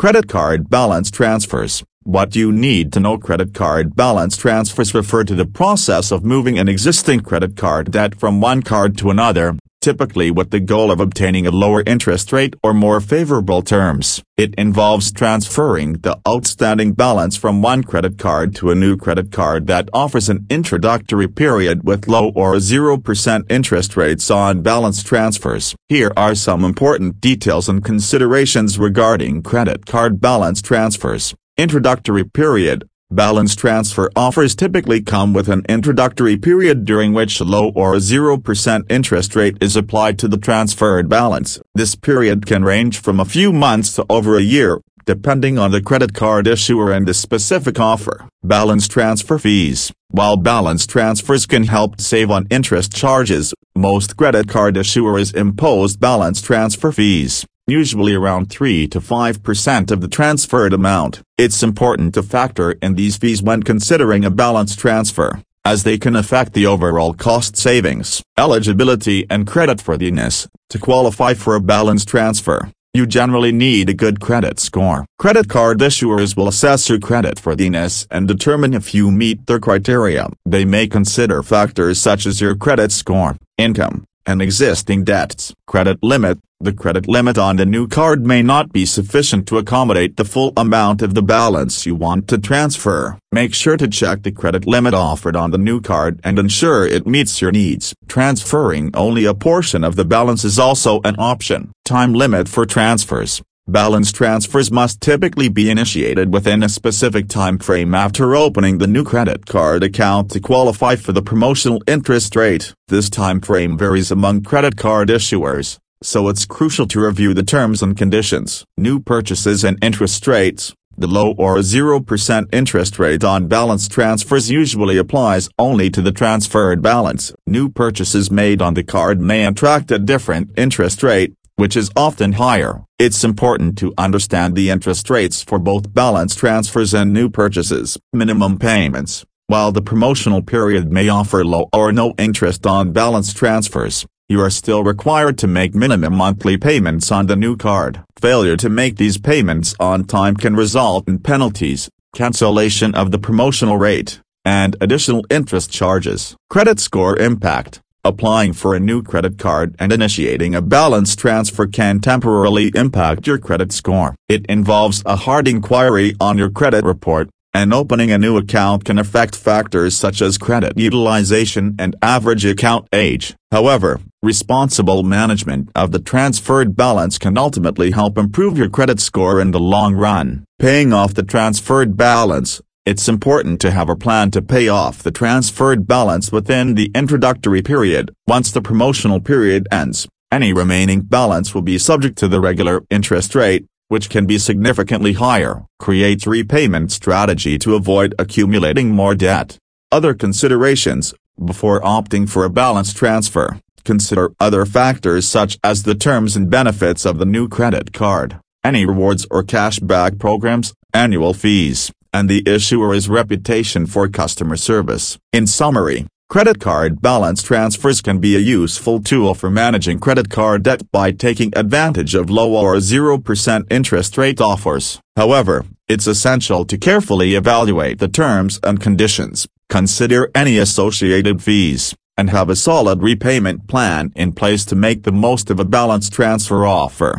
Credit card balance transfers. What you need to know credit card balance transfers refer to the process of moving an existing credit card debt from one card to another, typically with the goal of obtaining a lower interest rate or more favorable terms. It involves transferring the outstanding balance from one credit card to a new credit card that offers an introductory period with low or 0% interest rates on balance transfers. Here are some important details and considerations regarding credit card balance transfers. Introductory period Balance transfer offers typically come with an introductory period during which a low or 0% interest rate is applied to the transferred balance. This period can range from a few months to over a year, depending on the credit card issuer and the specific offer. Balance transfer fees. While balance transfers can help save on interest charges, most credit card issuers impose balance transfer fees usually around 3 to 5% of the transferred amount. It's important to factor in these fees when considering a balance transfer, as they can affect the overall cost savings. Eligibility and creditworthiness. To qualify for a balance transfer, you generally need a good credit score. Credit card issuers will assess your creditworthiness and determine if you meet their criteria. They may consider factors such as your credit score, income, existing debts. Credit limit The credit limit on the new card may not be sufficient to accommodate the full amount of the balance you want to transfer. Make sure to check the credit limit offered on the new card and ensure it meets your needs. Transferring only a portion of the balance is also an option. Time limit for transfers Balance transfers must typically be initiated within a specific time frame after opening the new credit card account to qualify for the promotional interest rate. This time frame varies among credit card issuers, so it's crucial to review the terms and conditions. New purchases and interest rates. The low or 0% interest rate on balance transfers usually applies only to the transferred balance. New purchases made on the card may attract a different interest rate, which is often higher. It's important to understand the interest rates for both balance transfers and new purchases. Minimum payments. While the promotional period may offer low or no interest on balance transfers, you are still required to make minimum monthly payments on the new card. Failure to make these payments on time can result in penalties, cancellation of the promotional rate, and additional interest charges. Credit score impact. Applying for a new credit card and initiating a balance transfer can temporarily impact your credit score. It involves a hard inquiry on your credit report, and opening a new account can affect factors such as credit utilization and average account age. However, responsible management of the transferred balance can ultimately help improve your credit score in the long run. Paying off the transferred balance, it's important to have a plan to pay off the transferred balance within the introductory period. Once the promotional period ends, any remaining balance will be subject to the regular interest rate, which can be significantly higher. Create repayment strategy to avoid accumulating more debt. Other considerations, before opting for a balance transfer, consider other factors such as the terms and benefits of the new credit card, any rewards or cashback programs, annual fees and the issuer's reputation for customer service. In summary, credit card balance transfers can be a useful tool for managing credit card debt by taking advantage of low or 0% interest rate offers. However, it's essential to carefully evaluate the terms and conditions, consider any associated fees, and have a solid repayment plan in place to make the most of a balance transfer offer.